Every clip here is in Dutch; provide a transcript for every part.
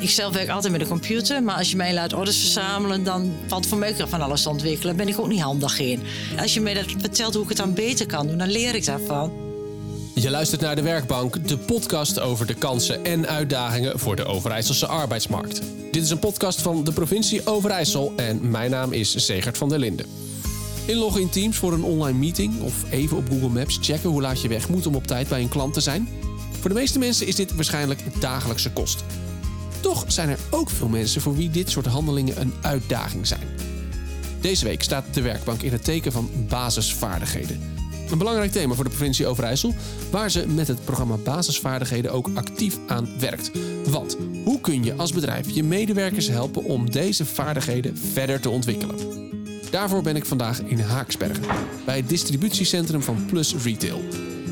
Ik zelf werk altijd met de computer, maar als je mij laat orders verzamelen, dan valt voor mij van alles te ontwikkelen. Daar ben ik ook niet handig in. Als je mij dat vertelt hoe ik het dan beter kan doen, dan leer ik daarvan. Je luistert naar De Werkbank, de podcast over de kansen en uitdagingen voor de Overijsselse arbeidsmarkt. Dit is een podcast van de provincie Overijssel en mijn naam is Zegert van der Linden. Inloggen in Teams voor een online meeting of even op Google Maps checken hoe laat je weg moet om op tijd bij een klant te zijn. Voor de meeste mensen is dit waarschijnlijk dagelijkse kost. Toch zijn er ook veel mensen voor wie dit soort handelingen een uitdaging zijn. Deze week staat de werkbank in het teken van basisvaardigheden. Een belangrijk thema voor de provincie Overijssel, waar ze met het programma Basisvaardigheden ook actief aan werkt. Want hoe kun je als bedrijf je medewerkers helpen om deze vaardigheden verder te ontwikkelen? Daarvoor ben ik vandaag in Haaksbergen, bij het distributiecentrum van Plus Retail.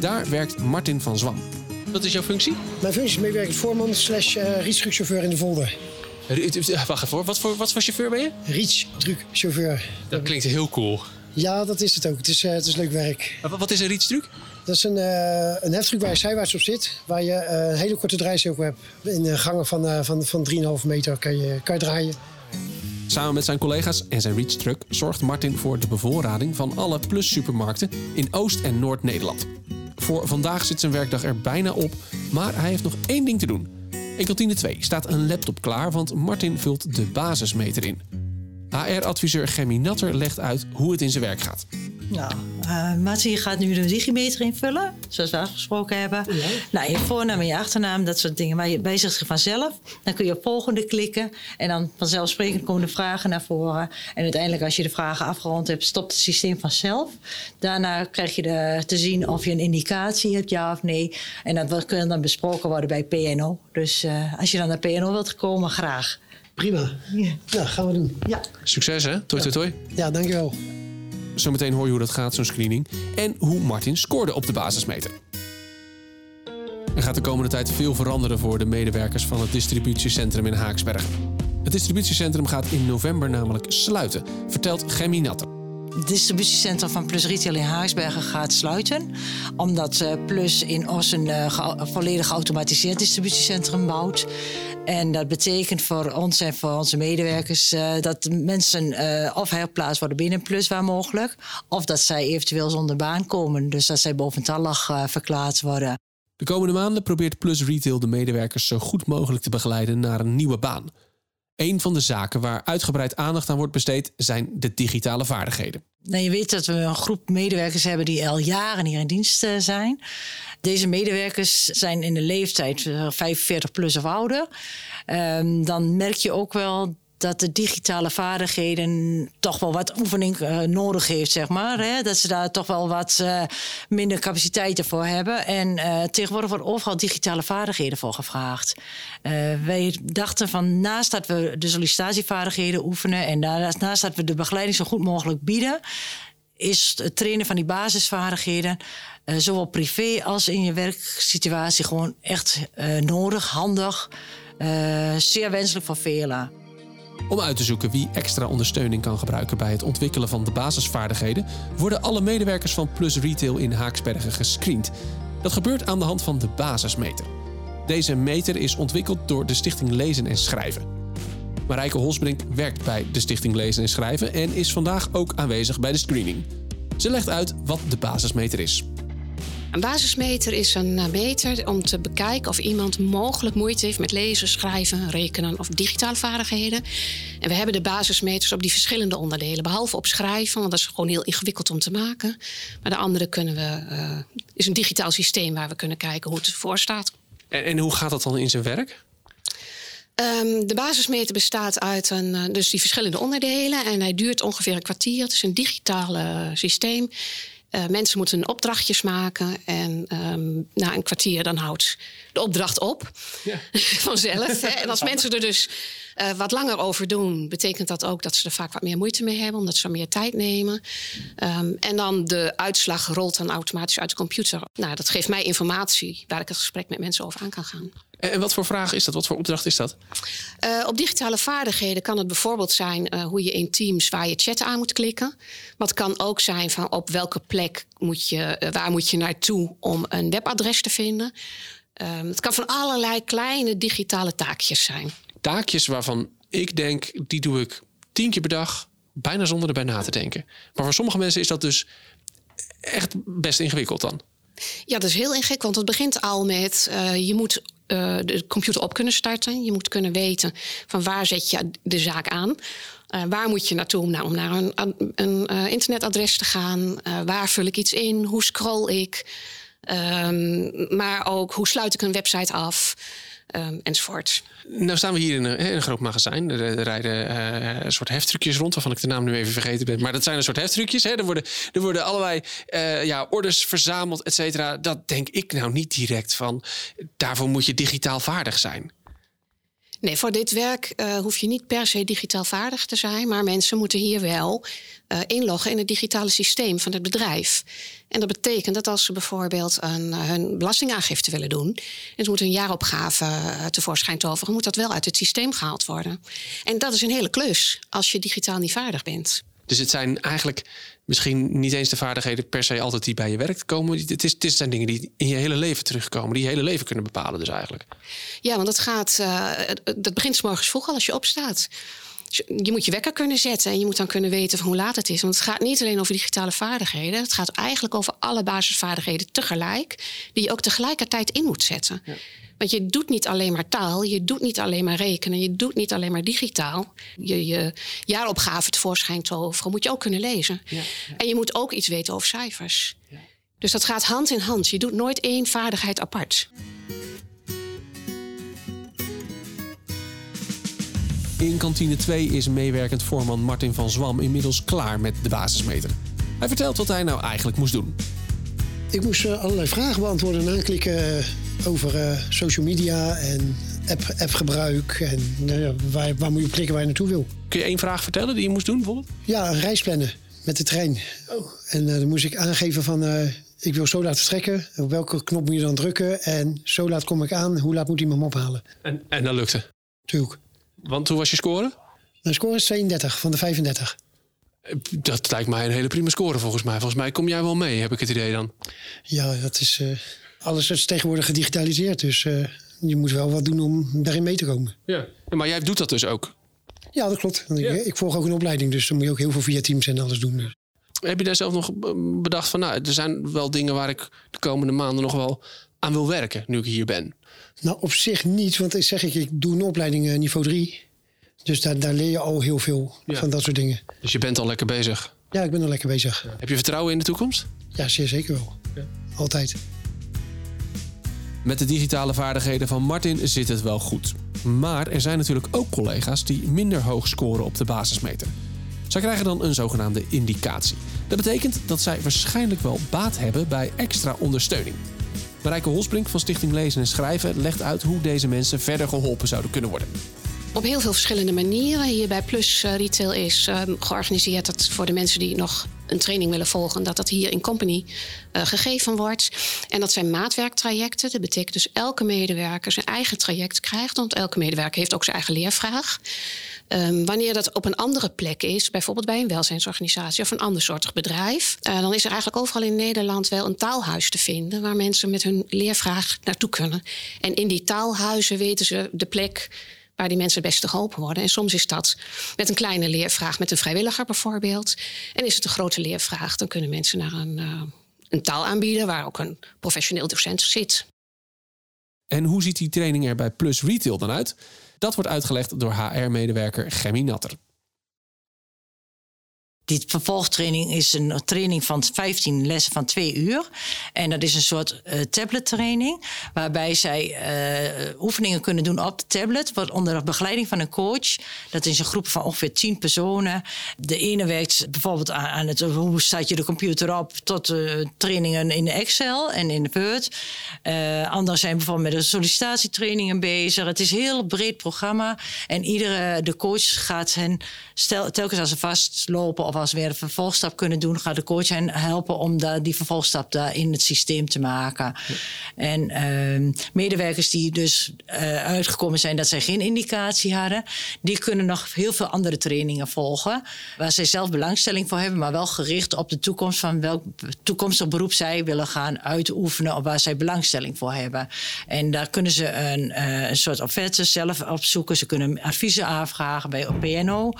Daar werkt Martin van Zwan. Wat is jouw functie? Mijn functie is medewerkend voorman slash uh, rietstruckchauffeur in de Volder. Wacht even, wat voor, wat voor chauffeur ben je? Rietstruckchauffeur. Dat klinkt heel cool. Ja, dat is het ook. Het is, uh, het is leuk werk. Wat is een rietstruc? Dat is een, uh, een heftruck waar je zijwaarts op zit. Waar je uh, een hele korte draaicirkel hebt. In de gangen van, van, van 3,5 meter kan je, kan je draaien. Samen met zijn collega's en zijn reach zorgt Martin voor de bevoorrading van alle Plus supermarkten in Oost- en Noord-Nederland. Voor vandaag zit zijn werkdag er bijna op, maar hij heeft nog één ding te doen. In kantine 2 staat een laptop klaar, want Martin vult de basismeter in. HR-adviseur Gemmy Natter legt uit hoe het in zijn werk gaat. Nou, uh, Martin, je gaat nu de digimeter invullen, zoals we afgesproken hebben. Ja. Nou, je voornaam en je achternaam, dat soort dingen. Maar je wijzigt zich vanzelf. Dan kun je op volgende klikken. En dan vanzelfsprekend komen de vragen naar voren. En uiteindelijk, als je de vragen afgerond hebt, stopt het systeem vanzelf. Daarna krijg je de, te zien of je een indicatie hebt, ja of nee. En dat kan dan besproken worden bij PNO. Dus uh, als je dan naar PNO wilt komen, graag. Prima. Ja. Nou, gaan we doen. Ja. Succes hè? Toi, toi, toi. Ja, dankjewel. Zometeen hoor je hoe dat gaat, zo'n screening. En hoe Martin scoorde op de basismeter. Er gaat de komende tijd veel veranderen voor de medewerkers van het distributiecentrum in Haaksbergen. Het distributiecentrum gaat in november namelijk sluiten, vertelt Gemmy Natter. Het distributiecentrum van Plus Retail in Haaksbergen gaat sluiten. Omdat eh, Plus in Os een uh, volledig geautomatiseerd distributiecentrum bouwt. En dat betekent voor ons en voor onze medewerkers uh, dat mensen uh, of herplaatst worden binnen Plus waar mogelijk. Of dat zij eventueel zonder baan komen. Dus dat zij boventallig uh, verklaard worden. De komende maanden probeert Plus Retail de medewerkers zo goed mogelijk te begeleiden naar een nieuwe baan. Een van de zaken waar uitgebreid aandacht aan wordt besteed zijn de digitale vaardigheden. Nou, je weet dat we een groep medewerkers hebben die al jaren hier in dienst zijn. Deze medewerkers zijn in de leeftijd 45 plus of ouder. Um, dan merk je ook wel dat de digitale vaardigheden toch wel wat oefening uh, nodig heeft, zeg maar. Hè? Dat ze daar toch wel wat uh, minder capaciteiten voor hebben. En uh, tegenwoordig wordt overal digitale vaardigheden voor gevraagd. wij dachten van naast dat we de sollicitatievaardigheden oefenen en daarnaast dat we de begeleiding zo goed mogelijk bieden, is het trainen van die basisvaardigheden, zowel privé als in je werksituatie, gewoon echt nodig, handig, zeer wenselijk voor velen. Om uit te zoeken wie extra ondersteuning kan gebruiken bij het ontwikkelen van de basisvaardigheden, worden alle medewerkers van Plus Retail in Haaksbergen gescreend. Dat gebeurt aan de hand van de basismeter. Deze meter is ontwikkeld door de Stichting Lezen en Schrijven. Marijke Holsbrink werkt bij de Stichting Lezen en Schrijven en is vandaag ook aanwezig bij de screening. Ze legt uit wat de basismeter is. Een basismeter is een eh, meter om te bekijken of iemand mogelijk moeite heeft met lezen, schrijven, rekenen of digitale vaardigheden. En we hebben de basismeters op die verschillende onderdelen, behalve op schrijven, want dat is gewoon heel ingewikkeld om te maken. Maar de andere kunnen we, uh, is een digitaal systeem waar we kunnen kijken hoe het ervoor staat. En, en hoe gaat dat dan in zijn werk? Um, de basismeter bestaat uit een, uh, dus die verschillende onderdelen en hij duurt ongeveer een kwartier. Het is een digitaal uh, systeem. Uh, mensen moeten opdrachtjes maken en um, na een kwartier dan houdt de opdracht op. Ja. Vanzelf. Hè? En als mensen er dus uh, wat langer over doen, betekent dat ook dat ze er vaak wat meer moeite mee hebben, omdat ze meer tijd nemen. Um, en dan de uitslag rolt dan automatisch uit de computer. Nou, dat geeft mij informatie waar ik het gesprek met mensen over aan kan gaan. En wat voor vraag is dat? Wat voor opdracht is dat? Uh, op digitale vaardigheden kan het bijvoorbeeld zijn uh, hoe je in Teams waar je chat aan moet klikken. Maar het kan ook zijn van op welke plek moet je, uh, waar moet je naartoe om een webadres te vinden. Um, het kan van allerlei kleine digitale taakjes zijn taakjes waarvan ik denk, die doe ik tien keer per dag, bijna zonder erbij na te denken. Maar voor sommige mensen is dat dus echt best ingewikkeld dan. Ja, dat is heel ingewikkeld. Want het begint al met uh, je moet uh, de computer op kunnen starten. Je moet kunnen weten van waar zet je de zaak aan. Uh, waar moet je naartoe nou, om naar een, een internetadres te gaan? waar vul ik iets in? Hoe scroll ik? Um, maar ook hoe sluit ik een website af? Um, enzovoort. Nou staan we hier in een, een groot magazijn. Er, rijden uh, een soort heftruckjes rond, waarvan ik de naam nu even vergeten ben. Maar dat zijn een soort heftruckjes. Hè. Er, worden, er worden allerlei uh, ja, orders verzameld, et cetera. Dat denk ik nou niet direct van. Daarvoor moet je digitaal vaardig zijn. Nee, voor dit werk uh, hoef je niet per se digitaal vaardig te zijn, maar mensen moeten hier wel uh, inloggen in het digitale systeem van het bedrijf. En dat betekent dat als ze bijvoorbeeld een, hun belastingaangifte willen doen en ze moeten een jaaropgave tevoorschijn toveren, moet dat wel uit het systeem gehaald worden. En dat is een hele klus als je digitaal niet vaardig bent. Dus het zijn eigenlijk misschien niet eens de vaardigheden per se altijd die bij je werk komen. Het, is, het zijn dingen die in je hele leven terugkomen, die je hele leven kunnen bepalen, dus eigenlijk. Ja, want dat gaat. Dat begint s morgens vroeg al als je opstaat. Je moet je wekker kunnen zetten en je moet dan kunnen weten van hoe laat het is. Want het gaat niet alleen over digitale vaardigheden. Het gaat eigenlijk over alle basisvaardigheden tegelijk, die je ook tegelijkertijd in moet zetten. Ja. Want je doet niet alleen maar taal, je doet niet alleen maar rekenen, je doet niet alleen maar digitaal. Je, je jaaropgave tevoorschijn toveren moet je ook kunnen lezen. Ja, ja. En je moet ook iets weten over cijfers. Ja. Dus dat gaat hand in hand. Je doet nooit één vaardigheid apart. In kantine 2 is meewerkend voorman Martin van Zwam inmiddels klaar met de basismeter. Hij vertelt wat hij nou eigenlijk moest doen. Ik moest uh, allerlei vragen beantwoorden en aanklikken over uh, social media en app, appgebruik. En uh, waar, waar moet je op klikken waar je naartoe wil. Kun je één vraag vertellen die je moest doen bijvoorbeeld? Ja, een reis plannen met de trein. Oh. En dan moest ik aangeven van ik wil zo laat vertrekken. Op welke knop moet je dan drukken? En zo laat kom ik aan. Hoe laat moet iemand me ophalen? En, en dat lukte? Tuurlijk. Want hoe was je score? Mijn score is 32 van de 35. Dat lijkt mij een hele prima score volgens mij. Volgens mij kom jij wel mee, heb ik het idee dan. Ja, dat is, uh, alles is tegenwoordig gedigitaliseerd. Dus uh, je moet wel wat doen om daarin mee te komen. Ja, maar jij doet dat dus ook? Ja, dat klopt. Ja. Ik, ik, volg ook een opleiding, dus dan moet je ook heel veel via Teams en alles doen. Dus. Heb je daar zelf nog bedacht van, nou, er zijn wel dingen waar ik de komende maanden nog wel aan wil werken, nu ik hier ben? Nou, op zich niet, want ik zeg ik, ik doe een opleiding uh, niveau 3. Dus daar, daar leer je al heel veel ja. van dat soort dingen. Dus je bent al lekker bezig? Ja, ik ben al lekker bezig. Ja. Heb je vertrouwen in de toekomst? Ja, zeer zeker wel. Ja. Altijd. Met de digitale vaardigheden van Martin zit het wel goed. Maar er zijn natuurlijk ook collega's die minder hoog scoren op de basismeter. Zij krijgen dan een zogenaamde indicatie. Dat betekent dat zij waarschijnlijk wel baat hebben bij extra ondersteuning. Marijke Holsbrink van Stichting Lezen en Schrijven legt uit hoe deze mensen verder geholpen zouden kunnen worden op heel veel verschillende manieren. Hier bij Plus uh, Retail is uh, georganiseerd dat voor de mensen die nog een training willen volgen, dat dat hier in company uh, gegeven wordt. En dat zijn maatwerktrajecten. Dat betekent dus elke medewerker zijn eigen traject krijgt, want elke medewerker heeft ook zijn eigen leervraag. Um, wanneer dat op een andere plek is, bijvoorbeeld bij een welzijnsorganisatie of een ander soortig bedrijf, uh, dan is er eigenlijk overal in Nederland wel een taalhuis te vinden waar mensen met hun leervraag naartoe kunnen. En in die taalhuizen weten ze de plek waar die mensen het beste geholpen worden. En soms is dat met een kleine leervraag, met een vrijwilliger bijvoorbeeld. En is het een grote leervraag, dan kunnen mensen naar een, uh, een taal aanbieden waar ook een professioneel docent zit. En hoe ziet die training er bij Plus Retail dan uit? Dat wordt uitgelegd door HR-medewerker Gemmy Natter. Die vervolgtraining is een training van 15 lessen van twee uur. En dat is een soort uh, tablettraining. Waarbij zij uh, oefeningen kunnen doen op de tablet. Wat onder begeleiding van een coach. Dat is een groep van ongeveer 10 personen. De ene werkt bijvoorbeeld aan, het hoe staat je de computer op. Tot uh, trainingen in Excel en in de Word. anderen zijn bijvoorbeeld met de sollicitatietrainingen bezig. Het is een heel breed programma. En iedere de coach gaat hen stel, telkens als ze vastlopen alvast weer een vervolgstap kunnen doen, gaat de coach hen helpen om da, die vervolgstap daar in het systeem te maken. En ehm, medewerkers die dus uh, uitgekomen zijn dat zij geen indicatie hadden, die kunnen nog heel veel andere trainingen volgen. Waar zij zelf belangstelling voor hebben, maar wel gericht op de toekomst van welk toekomstig beroep zij willen gaan uitoefenen of waar zij belangstelling voor hebben. En daar kunnen ze een, uh, een soort offerte zelf opzoeken. Ze kunnen adviezen aanvragen bij PNO.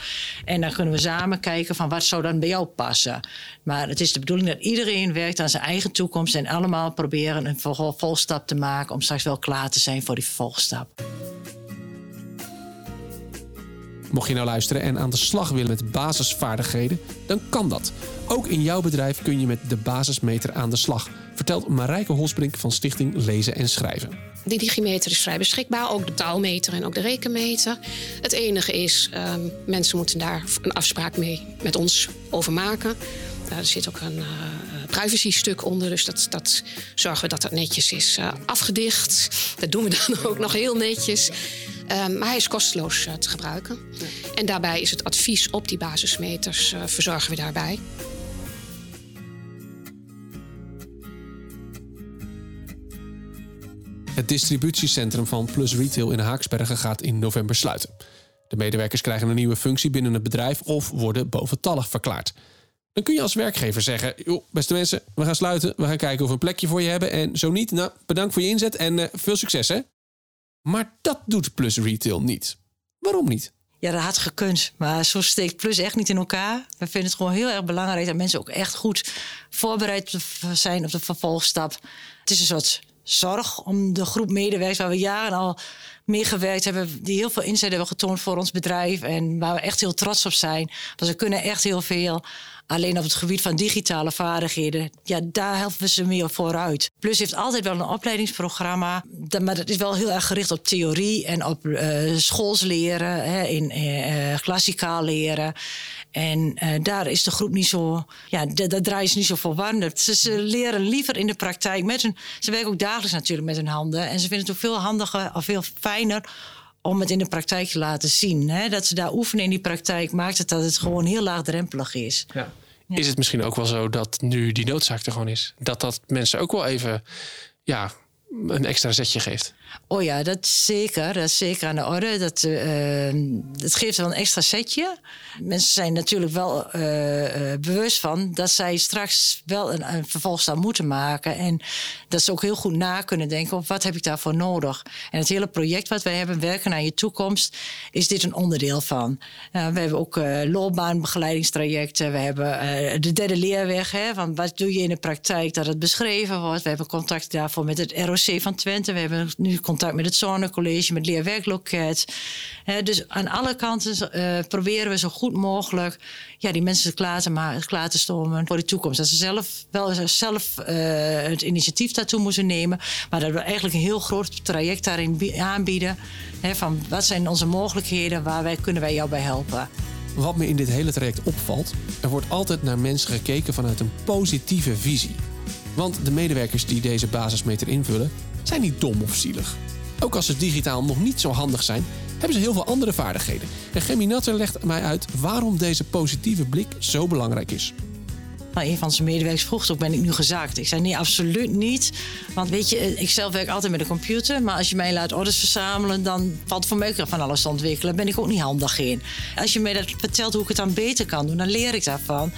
En dan kunnen we samen kijken van wat zou dan bij jou passen. Maar het is de bedoeling dat iedereen werkt aan zijn eigen toekomst en allemaal proberen een vervolgstap te maken om straks wel klaar te zijn voor die vervolgstap. Mocht je nou luisteren en aan de slag willen met basisvaardigheden, dan kan dat. Ook in jouw bedrijf kun je met de basismeter aan de slag, vertelt Marijke Holsbrink van Stichting Lezen en Schrijven. Die digimeter is vrij beschikbaar, ook de taalmeter en ook de rekenmeter. Het enige is, um, mensen moeten daar een afspraak mee met ons over maken. Uh, er zit ook een uh, privacy-stuk onder, dus dat, dat zorgen we dat dat netjes is uh, afgedicht. Dat doen we dan ook nog heel netjes. Um, maar hij is kosteloos te gebruiken. Ja. En daarbij is het advies op die basismeters verzorgen we daarbij. Het distributiecentrum van Plus Retail in Haaksbergen gaat in november sluiten. De medewerkers krijgen een nieuwe functie binnen het bedrijf of worden boventallig verklaard. Dan kun je als werkgever zeggen: joh, beste mensen, we gaan sluiten. We gaan kijken of we een plekje voor je hebben. En zo niet, nou, bedankt voor je inzet en uh, veel succes hè. Maar dat doet Plus Retail niet. Waarom niet? Ja, dat had gekund. Maar zo steekt Plus echt niet in elkaar. We vinden het gewoon heel erg belangrijk dat mensen ook echt goed voorbereid zijn op de vervolgstap. Het is een soort zorg om de groep medewerkers waar we jaren al mee gewerkt hebben, die heel veel inzet hebben getoond voor ons bedrijf en waar we echt heel trots op zijn. Want ze kunnen echt heel veel. Alleen op het gebied van digitale vaardigheden, ja, daar helpen we ze meer vooruit. Plus heeft altijd wel een opleidingsprogramma, maar dat is wel heel erg gericht op theorie en op uh, schoolsleren, hè, in uh, klassikaal leren. En uh, daar is de groep niet zo, ja, daar draaien ze niet zo voor warm. Ze, ze, leren liever in de praktijk met hun, ze werken ook dagelijks natuurlijk met hun handen. En ze vinden het ook veel handiger of veel fijner om het in de praktijk te laten zien. Hè? Dat ze daar oefenen in die praktijk maakt het dat het gewoon heel laagdrempelig is. Ja. Ja. Is het misschien ook wel zo dat nu die noodzaak er gewoon is? Dat dat mensen ook wel even ja, een extra zetje geeft? Oh ja, dat zeker. Dat is zeker aan de orde. Dat, uh, geeft wel een extra setje. Mensen zijn natuurlijk wel uh, uh, bewust van dat zij straks wel een, een vervolgstap moeten maken. En dat ze ook heel goed na kunnen denken: wat heb ik daarvoor nodig? En het hele project wat wij hebben, Werken naar je toekomst, is dit een onderdeel van. we hebben ook loopbaanbegeleidingstrajecten. We hebben de derde leerweg. Hè, van wat doe je in de praktijk dat het beschreven wordt? We hebben contact daarvoor met het ROC van Twente. We hebben nu contact met het Zonnecollege, met Leerwerkloket. dus aan alle kanten uh, proberen we zo goed mogelijk ja, die mensen klaar te, maken, klaar te stomen voor de toekomst. Dat ze zelf wel zelf uh, het initiatief daartoe moeten nemen. Maar dat we eigenlijk een heel groot traject daarin aanbieden. van wat zijn onze mogelijkheden, waar wij, kunnen wij jou bij helpen. Wat me in dit hele traject opvalt, er wordt altijd naar mensen gekeken vanuit een positieve visie. Want de medewerkers die deze basismeter invullen, zijn niet dom of zielig. Ook als ze digitaal nog niet zo handig zijn, hebben ze heel veel andere vaardigheden. En Gemmy Natter legt mij uit waarom deze positieve blik zo belangrijk is. Nou, een van zijn medewerkers vroeg ook, ben ik nu gezaakt? Ik zei, nee, absoluut niet. Want weet je, ik zelf werk altijd met een computer. Maar als je mij laat orders verzamelen, dan valt voor mij van alles te ontwikkelen. ben ik ook niet handig in. Als je mij dat vertelt hoe ik het dan beter kan doen, dan leer ik daarvan.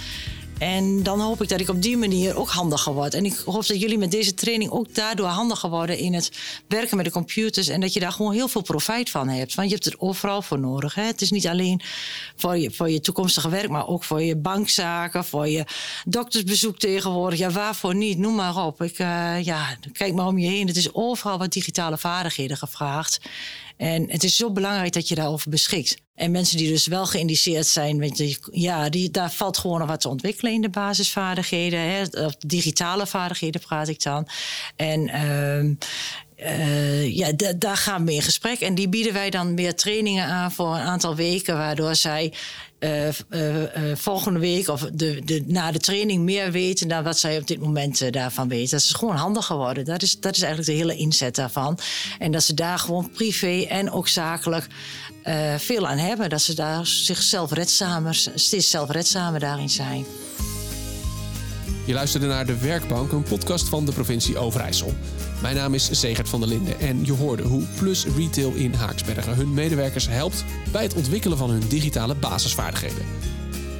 En dan hoop ik dat ik op die manier ook handiger word. En ik hoop dat jullie met deze training ook daardoor handiger worden in het werken met de computers. En dat je daar gewoon heel veel profijt van hebt. Want je hebt er overal voor nodig. Hè? Het is niet alleen voor je, voor je toekomstige werk, maar ook voor je bankzaken, voor je doktersbezoek tegenwoordig. Ja, waarvoor niet? Noem maar op. Ik, uh, ja, kijk maar om je heen. Het is overal wat digitale vaardigheden gevraagd. En het is zo belangrijk dat je daarover beschikt. En mensen die dus wel geïndiceerd zijn, ja, die, daar valt gewoon nog wat te ontwikkelen in de basisvaardigheden. Hè. Of digitale vaardigheden praat ik dan. En uh, uh, ja, daar gaan we in gesprek. En die bieden wij dan meer trainingen aan voor een aantal weken, waardoor zij uh, uh, volgende week of de, de, na de training meer weten dan wat zij op dit moment daarvan weten. Dat is gewoon handig geworden. Dat is, dat is eigenlijk de hele inzet daarvan. En dat ze daar gewoon privé en ook zakelijk veel aan hebben. Dat ze daar zichzelf redzamer, steeds zelfredzamer daarin zijn. Je luisterde naar De Werkbank, een podcast van de provincie Overijssel. Mijn naam is Zegert van der Linden en je hoorde hoe Plus Retail in Haaksbergen hun medewerkers helpt bij het ontwikkelen van hun digitale basisvaardigheden.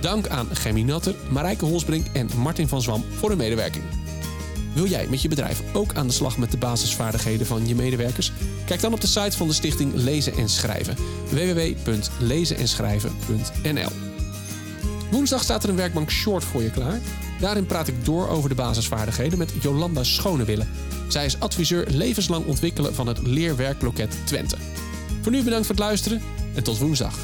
Dank aan Gemmy Natter, Marijke Holsbrink en Martin van Zwam voor hun medewerking. Wil jij met je bedrijf ook aan de slag met de basisvaardigheden van je medewerkers? Kijk dan op de site van de stichting Lezen en Schrijven www.lezenenschrijven.nl. Woensdag staat er een werkbank short voor je klaar. Daarin praat ik door over de basisvaardigheden met Jolanda Schonewille. Zij is adviseur levenslang ontwikkelen van het leerwerkloket Twente. Voor nu bedankt voor het luisteren en tot woensdag.